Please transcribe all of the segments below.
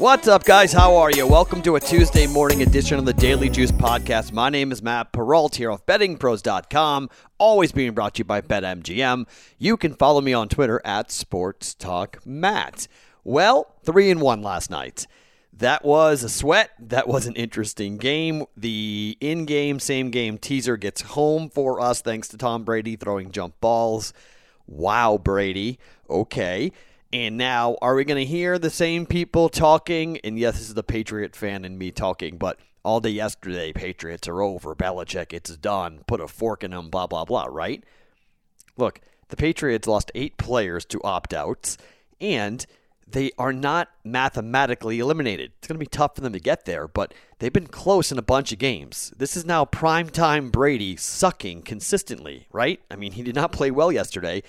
What's up, guys? How are you? Welcome to a Tuesday morning edition of the Daily Juice Podcast. My name is Matt Perrault here of BettingPros.com, always being brought to you by BetMGM. You can follow me on Twitter at Sports Talk Matt. Well, three and one last night. That was a sweat. That was an interesting game. The in game, same game teaser gets home for us thanks to Tom Brady throwing jump balls. Wow, Brady. Okay. And now, are we going to hear the same people talking? And yes, this is the Patriot fan and me talking, but all day yesterday, Patriots are over. Belichick, it's done. Put a fork in them, blah, blah, blah, right? Look, the Patriots lost eight players to opt outs, and they are not mathematically eliminated. It's going to be tough for them to get there, but they've been close in a bunch of games. This is now primetime Brady sucking consistently, right? I mean, he did not play well yesterday.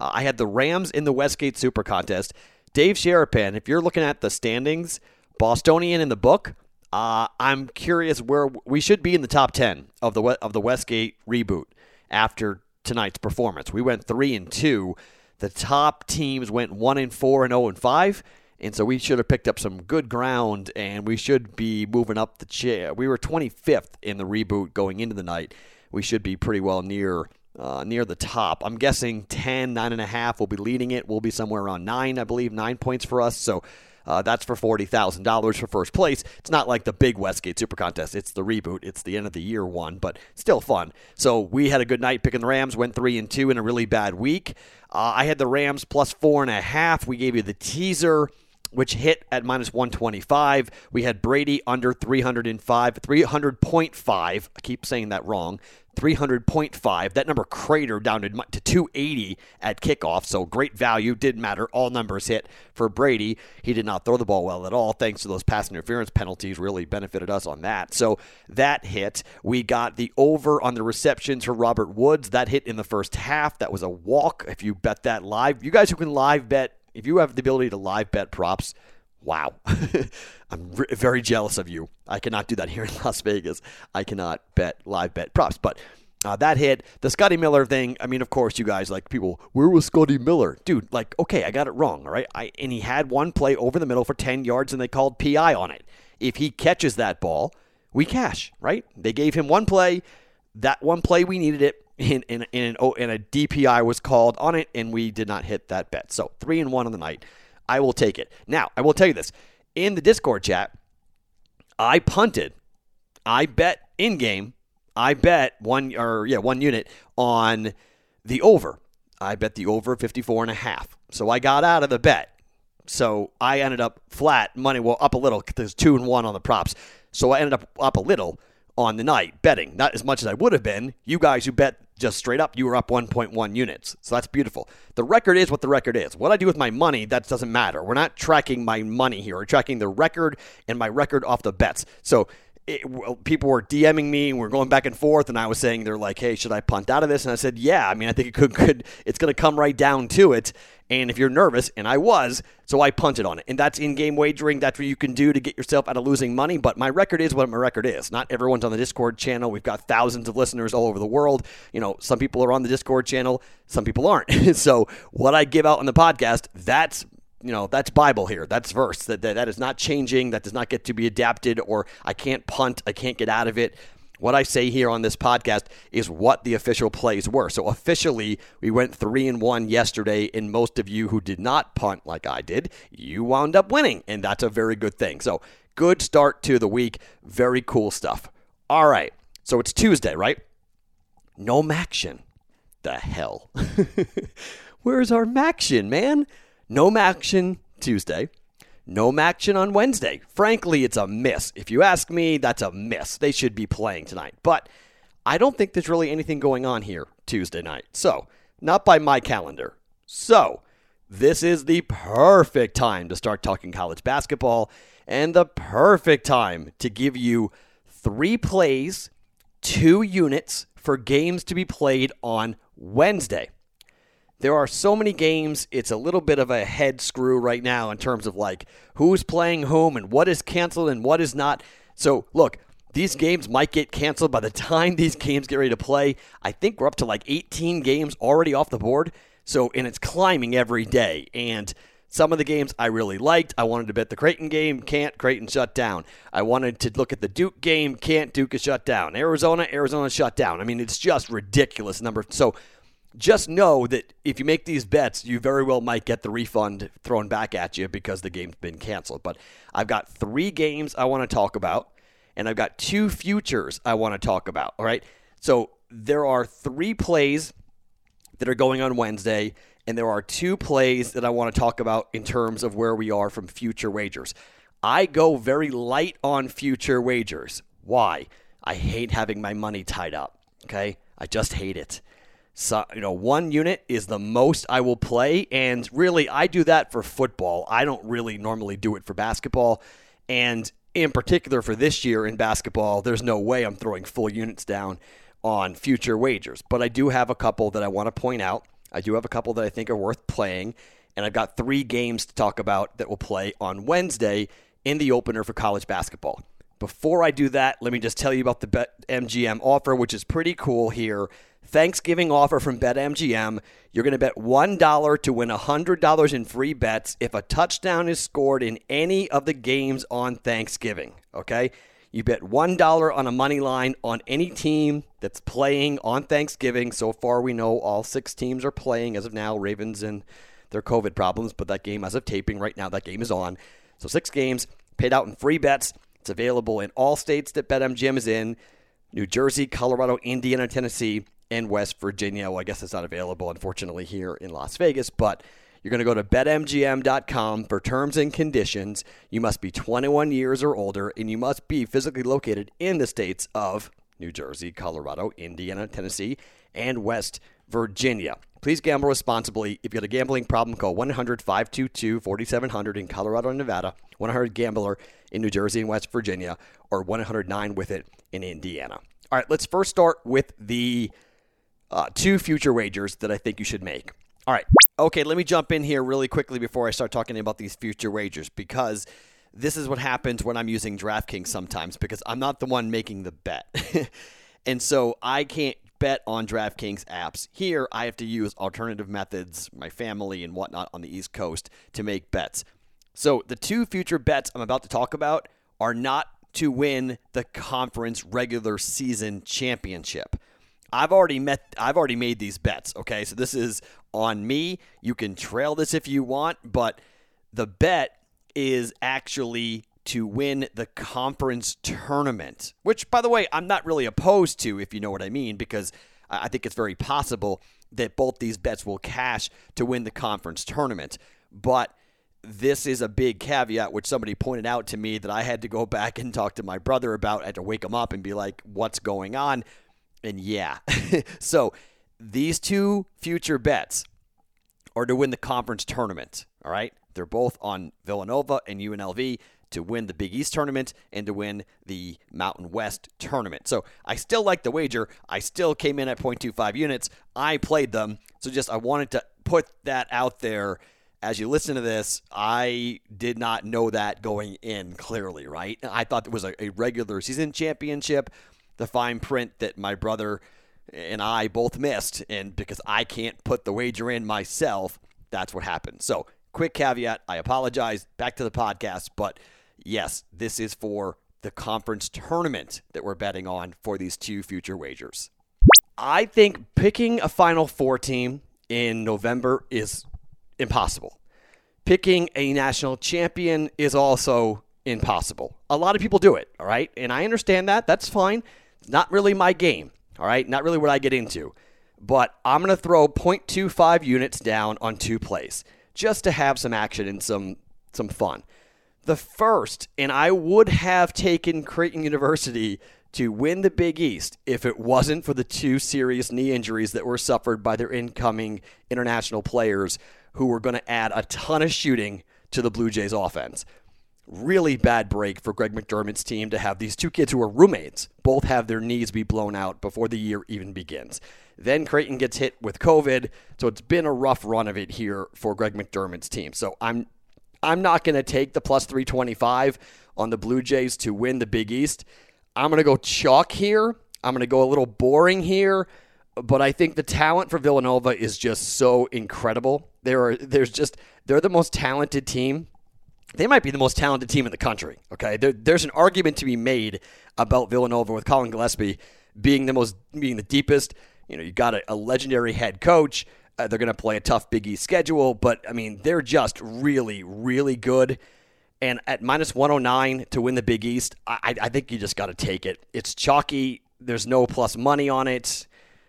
Uh, I had the Rams in the Westgate Super Contest. Dave Sharapan, if you're looking at the standings, Bostonian in the book, uh, I'm curious where we should be in the top 10 of the of the Westgate reboot after tonight's performance. We went 3 and 2. The top teams went 1 and 4 and 0 and 5. And so we should have picked up some good ground and we should be moving up the chair. We were 25th in the reboot going into the night. We should be pretty well near uh, near the top. I'm guessing 10, 9.5 will be leading it. We'll be somewhere around 9, I believe, 9 points for us. So uh, that's for $40,000 for first place. It's not like the big Westgate Super Contest. It's the reboot. It's the end of the year one, but still fun. So we had a good night picking the Rams, went 3 and 2 in a really bad week. Uh, I had the Rams plus 4.5. We gave you the teaser which hit at minus 125. We had Brady under 305, 300.5. I keep saying that wrong. 300.5. That number cratered down to, to 280 at kickoff, so great value. Didn't matter. All numbers hit for Brady. He did not throw the ball well at all, thanks to those pass interference penalties, really benefited us on that. So that hit. We got the over on the receptions for Robert Woods. That hit in the first half. That was a walk if you bet that live. You guys who can live bet, if you have the ability to live bet props, wow. I'm re- very jealous of you. I cannot do that here in Las Vegas. I cannot bet live bet props, but uh, that hit the Scotty Miller thing. I mean, of course, you guys like people. Where was Scotty Miller, dude? Like, okay, I got it wrong. All right, I and he had one play over the middle for ten yards, and they called PI on it. If he catches that ball, we cash. Right? They gave him one play. That one play, we needed it. In, in, in, an, oh, and a DPI was called on it, and we did not hit that bet. So three and one on the night. I will take it. Now, I will tell you this in the Discord chat, I punted. I bet in game. I bet one or yeah, one unit on the over. I bet the over 54 and a half. So I got out of the bet. So I ended up flat money, well, up a little. There's two and one on the props. So I ended up up a little on the night betting. Not as much as I would have been. You guys who bet just straight up, you were up 1.1 units. So that's beautiful. The record is what the record is. What I do with my money, that doesn't matter. We're not tracking my money here. We're tracking the record and my record off the bets. So it, well, people were DMing me and we are going back and forth, and I was saying they're like, "Hey, should I punt out of this?" And I said, "Yeah. I mean, I think it could, could it's going to come right down to it." And if you're nervous, and I was, so I punted on it. And that's in game wagering. That's what you can do to get yourself out of losing money. But my record is what my record is. Not everyone's on the Discord channel. We've got thousands of listeners all over the world. You know, some people are on the Discord channel, some people aren't. so what I give out on the podcast, that's you know that's bible here that's verse that, that that is not changing that does not get to be adapted or i can't punt i can't get out of it what I say here on this podcast is what the official plays were. So officially, we went three and one yesterday, and most of you who did not punt like I did, you wound up winning, and that's a very good thing. So good start to the week. Very cool stuff. All right, so it's Tuesday, right? No Maction. The hell. Where's our Maction, man? No Maction Tuesday. No action on Wednesday. Frankly, it's a miss. If you ask me, that's a miss. They should be playing tonight. But I don't think there's really anything going on here Tuesday night. So, not by my calendar. So, this is the perfect time to start talking college basketball and the perfect time to give you three plays, two units for games to be played on Wednesday there are so many games. It's a little bit of a head screw right now in terms of like who's playing whom and what is canceled and what is not. So, look, these games might get canceled by the time these games get ready to play. I think we're up to like 18 games already off the board. So, and it's climbing every day. And Some of the games I really liked. I wanted to bet the Creighton game, can't. Creighton shut down. I wanted to look at the Duke game, can't. Duke is shut down. Arizona, Arizona shut down. I mean, it's just ridiculous number. So just know that if you make these bets, you very well might get the refund thrown back at you because the game's been canceled. But I've got three games I want to talk about, and I've got two futures I want to talk about. All right. So there are three plays that are going on Wednesday and there are two plays that I want to talk about in terms of where we are from future wagers. I go very light on future wagers. Why? I hate having my money tied up. Okay? I just hate it. So, you know, one unit is the most I will play. And really, I do that for football. I don't really normally do it for basketball. And in particular, for this year in basketball, there's no way I'm throwing full units down on future wagers. But I do have a couple that I want to point out. I do have a couple that I think are worth playing, and I've got three games to talk about that will play on Wednesday in the opener for college basketball. Before I do that, let me just tell you about the MGM offer, which is pretty cool here. Thanksgiving offer from BetMGM. You're going to bet $1 to win $100 in free bets if a touchdown is scored in any of the games on Thanksgiving. Okay? You bet $1 on a money line on any team that's playing on Thanksgiving. So far, we know all six teams are playing as of now Ravens and their COVID problems, but that game, as of taping right now, that game is on. So six games paid out in free bets. It's available in all states that BetMGM is in New Jersey, Colorado, Indiana, Tennessee, and West Virginia. Well, I guess it's not available, unfortunately, here in Las Vegas, but you're going to go to betmgm.com for terms and conditions. You must be 21 years or older, and you must be physically located in the states of New Jersey, Colorado, Indiana, Tennessee, and West Virginia. Please gamble responsibly. If you have got a gambling problem, call 100 522 4700 in Colorado and Nevada, 100 Gambler in New Jersey and West Virginia, or 109 with it in Indiana. All right, let's first start with the uh, two future wagers that I think you should make. All right. Okay, let me jump in here really quickly before I start talking about these future wagers because this is what happens when I'm using DraftKings sometimes because I'm not the one making the bet. and so I can't bet on DraftKings apps. Here, I have to use alternative methods, my family and whatnot on the East Coast to make bets. So the two future bets I'm about to talk about are not to win the conference regular season championship. I've already met I've already made these bets, okay? So this is on me. You can trail this if you want, but the bet is actually to win the conference tournament, which by the way, I'm not really opposed to if you know what I mean because I think it's very possible that both these bets will cash to win the conference tournament. But this is a big caveat, which somebody pointed out to me that I had to go back and talk to my brother about. I had to wake him up and be like, what's going on? And yeah, so these two future bets are to win the conference tournament. All right. They're both on Villanova and UNLV to win the Big East tournament and to win the Mountain West tournament. So I still like the wager. I still came in at 0.25 units. I played them. So just I wanted to put that out there. As you listen to this, I did not know that going in clearly, right? I thought it was a, a regular season championship the fine print that my brother and I both missed. And because I can't put the wager in myself, that's what happened. So, quick caveat I apologize. Back to the podcast. But yes, this is for the conference tournament that we're betting on for these two future wagers. I think picking a Final Four team in November is impossible. Picking a national champion is also impossible. A lot of people do it, all right? And I understand that. That's fine. Not really my game, all right? Not really what I get into. But I'm going to throw 0.25 units down on two plays just to have some action and some some fun. The first, and I would have taken Creighton University to win the Big East if it wasn't for the two serious knee injuries that were suffered by their incoming international players who were going to add a ton of shooting to the Blue Jays offense really bad break for Greg McDermott's team to have these two kids who are roommates both have their knees be blown out before the year even begins. Then Creighton gets hit with COVID, so it's been a rough run of it here for Greg McDermott's team. So I'm I'm not going to take the plus 325 on the Blue Jays to win the Big East. I'm going to go chalk here. I'm going to go a little boring here, but I think the talent for Villanova is just so incredible There are there's just they're the most talented team. They might be the most talented team in the country. Okay, there, there's an argument to be made about Villanova with Collin Gillespie being the most being the deepest. You know, you got a, a legendary head coach. Uh, they're going to play a tough Big East schedule, but I mean, they're just really, really good. And at minus 109 to win the Big East, I, I think you just got to take it. It's chalky. There's no plus money on it.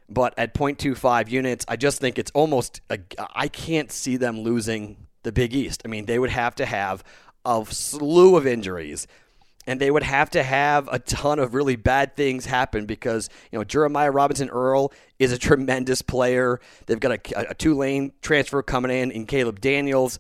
But at 0.25 units, I just think it's almost, I can't see them losing the Big East. I mean, they would have to have a slew of injuries and they would have to have a ton of really bad things happen because you know Jeremiah Robinson Earl is a tremendous player. They've got a, a Tulane transfer coming in in Caleb Daniels.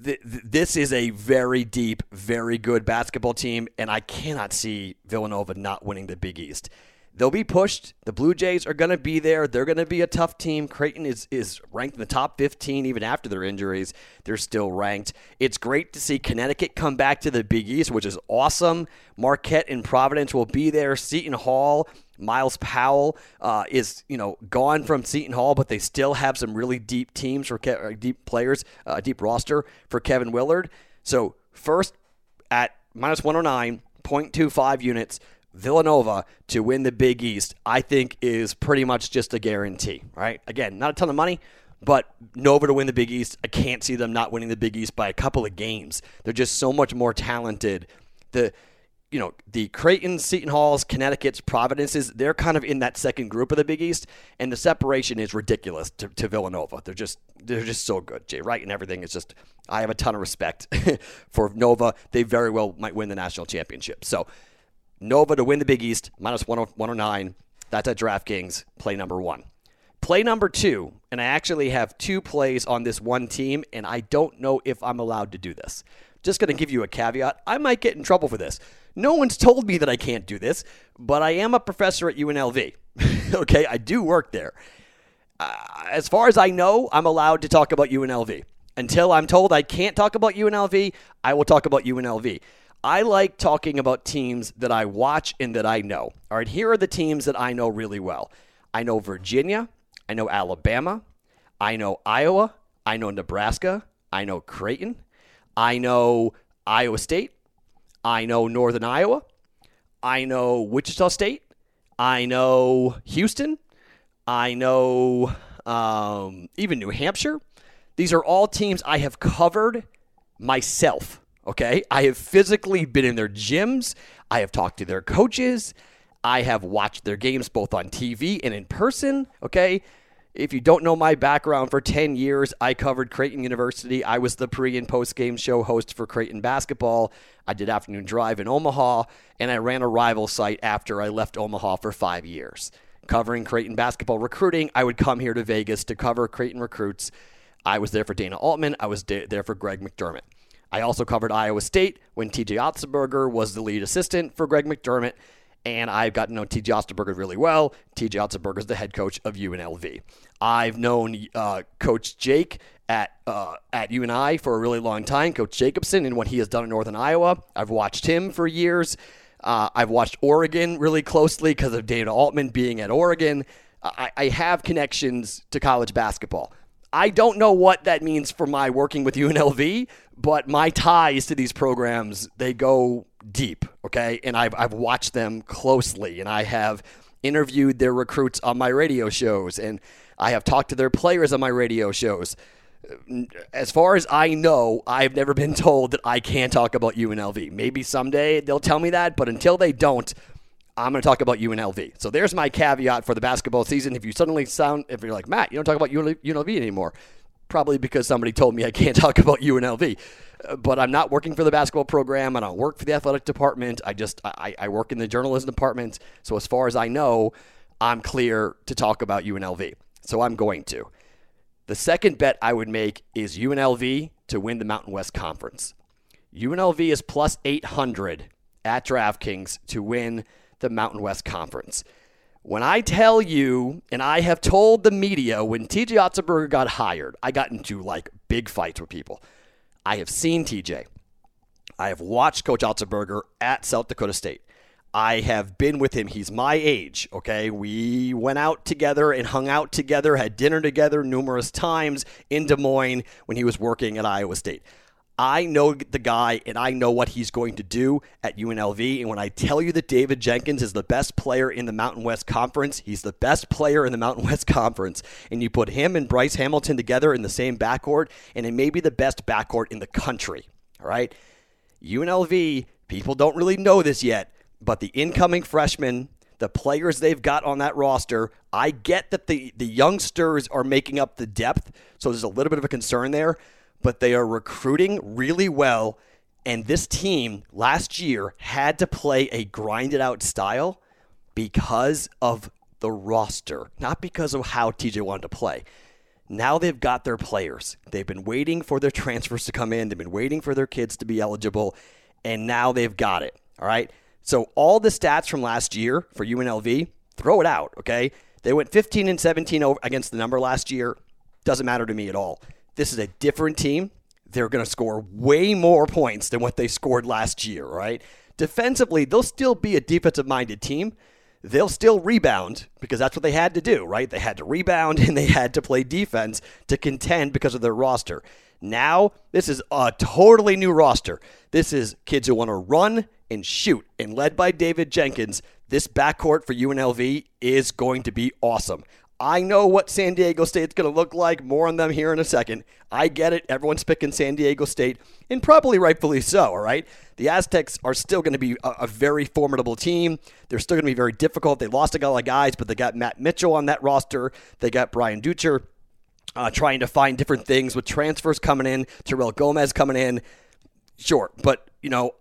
This is a very deep, very good basketball team, and I cannot see Villanova not winning the Big East they'll be pushed. The Blue Jays are going to be there. They're going to be a tough team. Creighton is, is ranked in the top 15 even after their injuries. They're still ranked. It's great to see Connecticut come back to the Big East, which is awesome. Marquette and Providence will be there. Seton Hall, Myles Powell uh, is you know gone from Seton Hall, but they still have some really deep teams for Ke- uh, deep players, a uh, deep roster for Kevin Willard. So first at minus 109. 0.25 units. Villanova to win the Big East, I think is pretty much just a guarantee, right? Again, not a ton of money, but Nova to win the Big East, I can't see them not winning the Big East by a couple of games. They're just so much more talented. The you know, the Creighton, Seton Halls, Connecticut's, Providences, they're kind of in that second group of the Big East, and the separation is ridiculous to, to Villanova. They're just they're just so good. Jay Wright and everything is just I have a ton of respect for Nova. They very well might win the national championship. So Nova to win the Big East, minus 109. That's at DraftKings, play number one. Play number two, and I actually have two plays on this one team, and I don't know if I'm allowed to do this. Just going to give you a caveat. I might get in trouble for this. No one's told me that I can't do this, but I am a professor at UNLV. okay, I do work there. Uh, as far as I know, I'm allowed to talk about UNLV. Until I'm told I can't talk about UNLV, I will talk about UNLV. I like talking about teams that I watch and that I know. All right, here are the teams that I know really well. I know Virginia, I know Alabama, I know Iowa, I know Nebraska, I know Creighton, I know Iowa State, I know Northern Iowa, I know Wichita State, I know Houston, I know um, even New Hampshire. These are all teams I have covered myself. Okay. I have physically been in their gyms. I have talked to their coaches. I have watched their games both on TV and in person. Okay. If you don't know my background, for 10 years, I covered Creighton University. I was the pre and post game show host for Creighton basketball. I did afternoon drive in Omaha, and I ran a rival site after I left Omaha for five years. Covering Creighton basketball recruiting, I would come here to Vegas to cover Creighton recruits. I was there for Dana Altman, I was there for Greg McDermott. I also covered Iowa State when TJ Otzelberger was the lead assistant for Greg McDermott, and I've gotten to know TJ Otzelberger really well. TJ Otzelberger is the head coach of UNLV. I've known uh, Coach Jake at uh, at UNI for a really long time, Coach Jacobson, and what he has done in Northern Iowa. I've watched him for years. Uh, I've watched Oregon really closely because of Dana Altman being at Oregon. I, I have connections to college basketball. I don't know what that means for my working with UNLV, but my ties to these programs, they go deep, okay? And I've, I've watched them closely, and I have interviewed their recruits on my radio shows, and I have talked to their players on my radio shows. As far as I know, I've never been told that I can't talk about UNLV. Maybe someday they'll tell me that, but until they don't, I'm going to talk about UNLV. So there's my caveat for the basketball season. If you suddenly sound, if you're like, Matt, you don't talk about UNLV anymore, probably because somebody told me I can't talk about UNLV. Uh, but I'm not working for the basketball program. I don't work for the athletic department. I just, I, I work in the journalism department. So as far as I know, I'm clear to talk about UNLV. So I'm going to. The second bet I would make is UNLV to win the Mountain West Conference. UNLV is plus 800 at DraftKings to win the Mountain West Conference. When I tell you, and I have told the media when TJ Otzelberger got hired, I got into like big fights with people. I have seen TJ. I have watched Coach Otzelberger at South Dakota State. I have been with him. He's my age, okay? We went out together and hung out together, had dinner together numerous times in Des Moines when he was working at Iowa State. I know the guy and I know what he's going to do at UNLV. And when I tell you that David Jenkins is the best player in the Mountain West Conference, he's the best player in the Mountain West Conference. And you put him and Bryce Hamilton together in the same backcourt, and it may be the best backcourt in the country. All right? UNLV, people don't really know this yet, but the incoming freshmen the players they've got on that roster. I get that the, the youngsters are making up the depth, so there's a little bit of a concern there but they are recruiting really well. And this team last year had to play a grinded out style because of the roster, not because of how TJ wanted to play. Now they've got their players. They've been waiting for their transfers to come in, they've been waiting for their kids to be eligible, and now they've got it. All right. So, all the stats from last year for UNLV, throw it out, okay? They went 15 and 17 against the number last year. Doesn't matter to me at all. This is a different team. They're going to score way more points than what they scored last year, right? Defensively, they'll still be a defensive minded team. They'll still rebound because that's what they had to do, right? They had to rebound and they had to play defense to contend because of their roster. Now, this is a totally new roster. This is kids who want to run and shoot. And led by David Jenkins, this backcourt for UNLV is going to be awesome. I know what San Diego State's going to look like. More on them here in a second. I get it. Everyone's picking San Diego State, and probably rightfully so, all right? The Aztecs are still going to be a, a very formidable team. They're still going to be very difficult. They lost a couple of guys, but they got Matt Mitchell on that roster. They got Brian Dutcher uh, trying to find different things with transfers coming in, Terrell Gomez coming in. Sure, but, you know,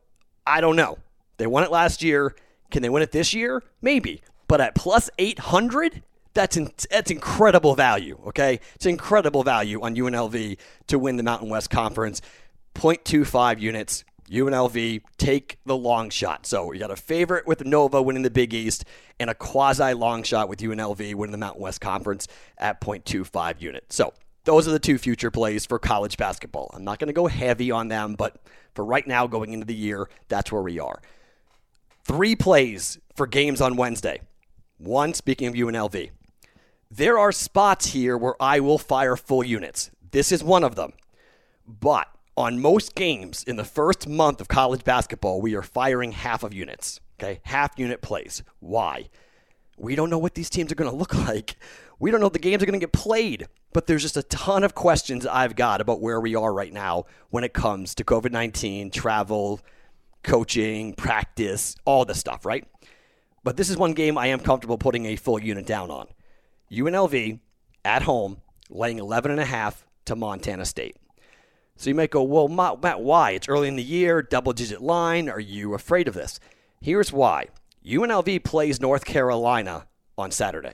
I don't know. They won it last year. Can they win it this year? Maybe. But at plus 800, that's in, that's incredible value. Okay, it's incredible value on UNLV to win the Mountain West Conference. 0.25 units. UNLV take the long shot. So you got a favorite with Nova winning the Big East and a quasi long shot with UNLV winning the Mountain West Conference at 0.25 units. So those are the two future plays for college basketball. I'm not going to go heavy on them, but for right now, going into the year, that's where we are. Three plays for games on Wednesday. One, speaking of UNLV, there are spots here where I will fire full units. This is one of them. But on most games in the first month of college basketball, we are firing half of units. Okay, half unit plays. Why? We don't know what these teams are going to look like. We don't know if the games are going to get played. But there's just a ton of questions I've got about where we are right now when it comes to COVID 19, travel, coaching, practice, all this stuff, right? But this is one game I am comfortable putting a full unit down on. UNLV at home laying 11 and a half to Montana State. So you might go, well, Matt, why? It's early in the year, double digit line. Are you afraid of this? Here's why UNLV plays North Carolina on Saturday.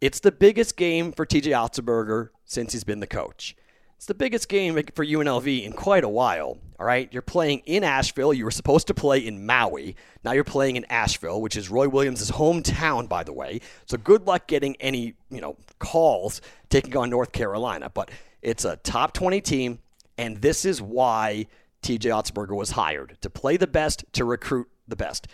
It's the biggest game for TJ Otzelberger since he's been the coach. It's the biggest game for UNLV in quite a while. All right, you're playing in Asheville. You were supposed to play in Maui. Now you're playing in Asheville, which is Roy Williams' hometown, by the way. So good luck getting any you know calls taking on North Carolina. But it's a top 20 team, and this is why TJ Otzelberger was hired to play the best, to recruit the best.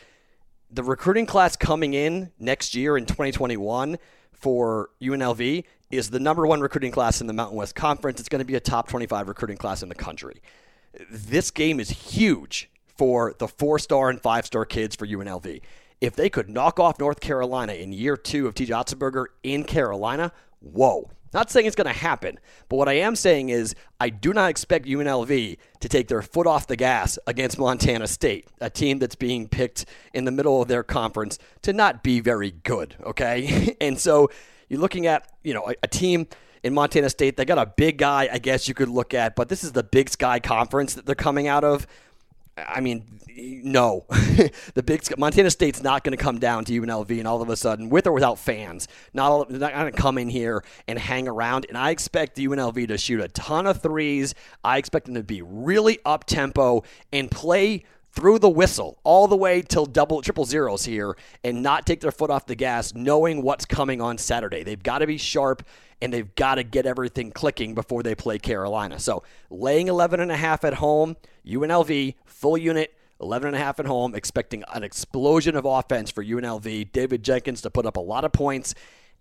The recruiting class coming in next year in 2021 for UNLV is the number one recruiting class in the Mountain West Conference. It's going to be a top 25 recruiting class in the country. This game is huge for the four star and five star kids for UNLV. If they could knock off North Carolina in year two of TJ Otzelberger in Carolina, whoa. Not saying it's going to happen, but what I am saying is I do not expect UNLV to take their foot off the gas against Montana State, a team that's being picked in the middle of their conference to not be very good, okay? and so you're looking at, you know, a, a team in Montana State. They got a big guy, I guess you could look at, but this is the Big Sky Conference that they're coming out of. I mean, no. the big Montana State's not going to come down to UNLV and all of a sudden, with or without fans, not all, not going to come in here and hang around. And I expect the UNLV to shoot a ton of threes. I expect them to be really up tempo and play through the whistle all the way till double triple zeros here and not take their foot off the gas knowing what's coming on Saturday. They've got to be sharp and they've got to get everything clicking before they play Carolina. So, laying 11 and a half at home, UNLV full unit 11 and a half at home, expecting an explosion of offense for UNLV. David Jenkins to put up a lot of points.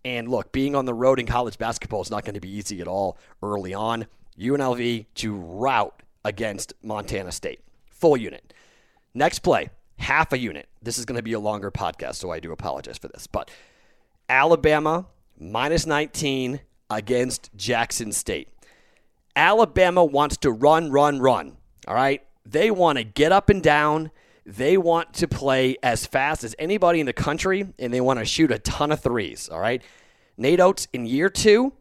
And look, being on the road in college basketball is not going to be easy at all early on. UNLV to rout against Montana State. Full unit. Next play, half a unit. This is going to be a longer podcast, so I do apologize for this. But Alabama minus 19 against Jackson State. Alabama wants to run, run, run. All right. They want to get up and down. They want to play as fast as anybody in the country, and they want to shoot a ton of threes. All right. Nate Oats in year two,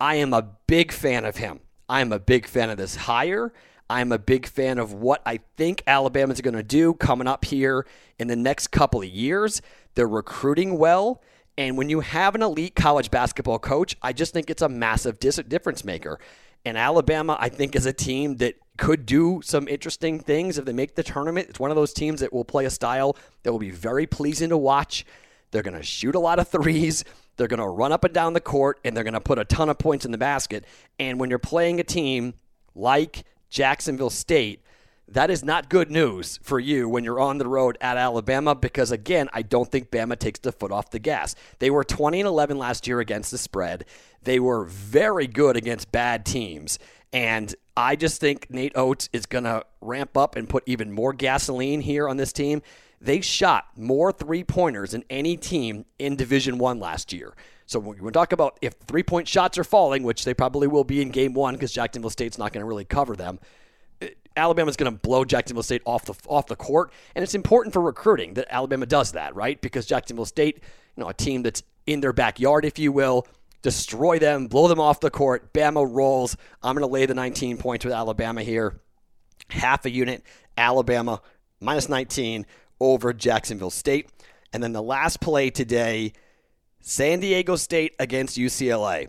I am a big fan of him. I am a big fan of this hire. I'm a big fan of what I think Alabama's going to do coming up here in the next couple of years. They're recruiting well. And when you have an elite college basketball coach, I just think it's a massive difference maker. And Alabama, I think, is a team that could do some interesting things if they make the tournament. It's one of those teams that will play a style that will be very pleasing to watch. They're going to shoot a lot of threes. They're going to run up and down the court, and they're going to put a ton of points in the basket. And when you're playing a team like Jacksonville State, that is not good news for you when you're on the road at Alabama because, again, I don't think Bama takes the foot off the gas. They were 20 and 11 last year against the spread. They were very good against bad teams. And I just think Nate Oats is going to ramp up and put even more gasoline here on this team. They shot more three pointers than any team in Division One last year. So when we talk about if three point shots are falling, which they probably will be in Game One because Jacksonville State's not going to really cover them. Eh, Alabama's going to blow Jacksonville State off the off the court, and it's important for recruiting that Alabama does that, right? Because Jacksonville State, you know, a team that's in their backyard, if you will, destroy them, blow them off the court. Bama rolls. I'm going to lay the 19 points with Alabama here. Half a unit, Alabama minus 19 over Jacksonville State. And then the last play today, San Diego State against UCLA.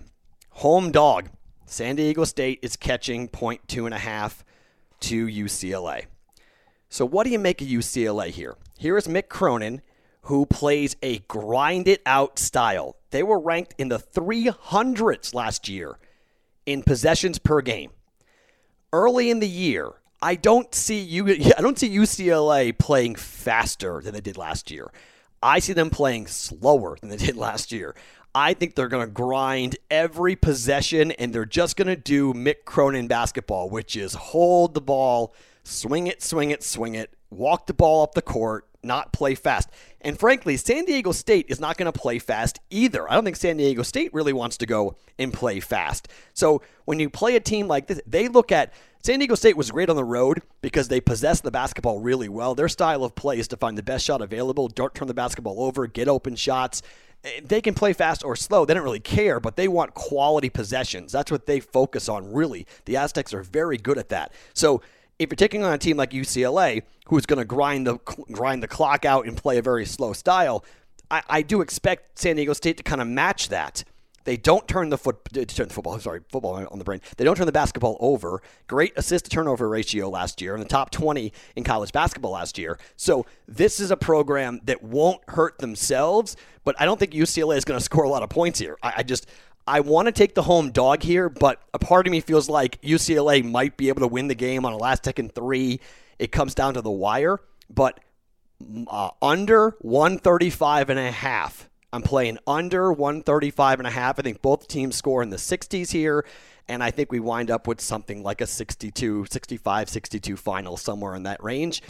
Home dog. San Diego State is catching point two and a half to UCLA. So, what do you make of UCLA here? Here is Mick Cronin, who plays a grind it out style. They were ranked in the 300s last year in possessions per game. Early in the year, I don't see you I don't see UCLA playing faster than they did last year. I see them playing slower than they did last year. I think they're going to grind every possession and they're just going to do Mick Cronin basketball, which is hold the ball, swing it, swing it, swing it, walk the ball up the court, not play fast. And frankly, San Diego State is not going to play fast either. I don't think San Diego State really wants to go and play fast. So when you play a team like this, they look at San Diego State was great on the road because they possess the basketball really well. Their style of play is to find the best shot available, don't turn the basketball over, get open shots they can play fast or slow. They don't really care, but they want quality possessions. That's what they focus on, really. The Aztecs are very good at that. So if you're taking on a team like UCLA, who's going to grind the grind the clock out and play a very slow style, I, I do expect San Diego State to kind of match that. They don't turn the foot uh, turn the football. Sorry, football on the brain. They don't turn the basketball over. Great assist to turnover ratio last year, in the top 20 in college basketball last year. So this is a program that won't hurt themselves. But I don't think UCLA is going to score a lot of points here. I, I just I want to take the home dog here, but a part of me feels like UCLA might be able to win the game on a last second three. It comes down to the wire, but uh, under 135 and a half I'm playing under 135 and a half. I think both teams score in the 60s here. And I think we wind up with something like a 62, 65, 62 final, somewhere in that range.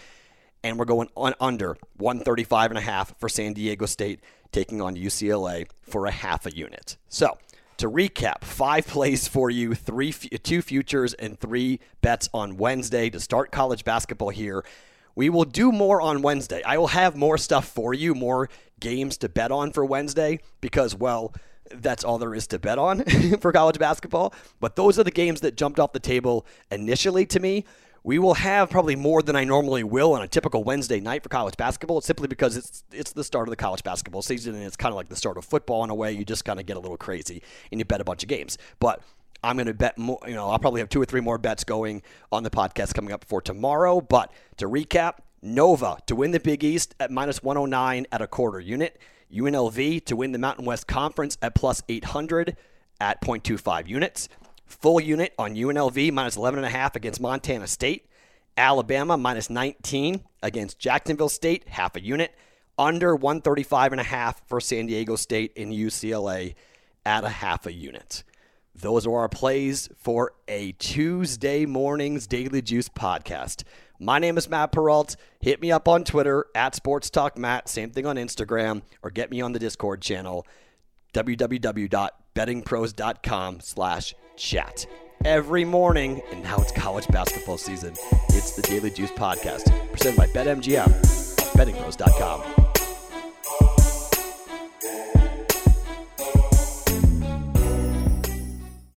And we're going on under 135 and a half for San Diego State, taking on UCLA for a half a unit. So, to recap, five plays for you, three, two futures, and three bets on Wednesday to start college basketball here. We will do more on Wednesday. I will have more stuff for you, more games to bet on for Wednesday because, well, that's all there is to bet on for college basketball. But those are the games that jumped off the table initially to me. We will have probably more than I normally will on a typical Wednesday night for college basketball. It's simply because it's it's the start of the college basketball season and it's kind of like the start of football in a way. You just kind of get a little crazy and you bet a bunch of games. But I'm going to bet more, you know, I'll probably have two or three more bets going on the podcast coming up for tomorrow. But to recap, Nova to win the Big East at minus 109 at a quarter unit. UNLV to win the Mountain West Conference at plus 800 at 0.25 units. Full unit on UNLV minus 11.5 against Montana State. Alabama minus 19 against Jacksonville State, half a unit. Under 135 and a half for San Diego State and UCLA at a half a unit. Those are our plays for a Tuesday morning's Daily Juice podcast. My name is Matt Perrault. Hit me up on Twitter at Sports Talk Matt. Same thing on Instagram, or get me on the Discord channel www.bettingpros.com slash chat. Every morning, and now it's college basketball season, it's the Daily Juice Podcast, presented by BetMGM, bettingpros.com.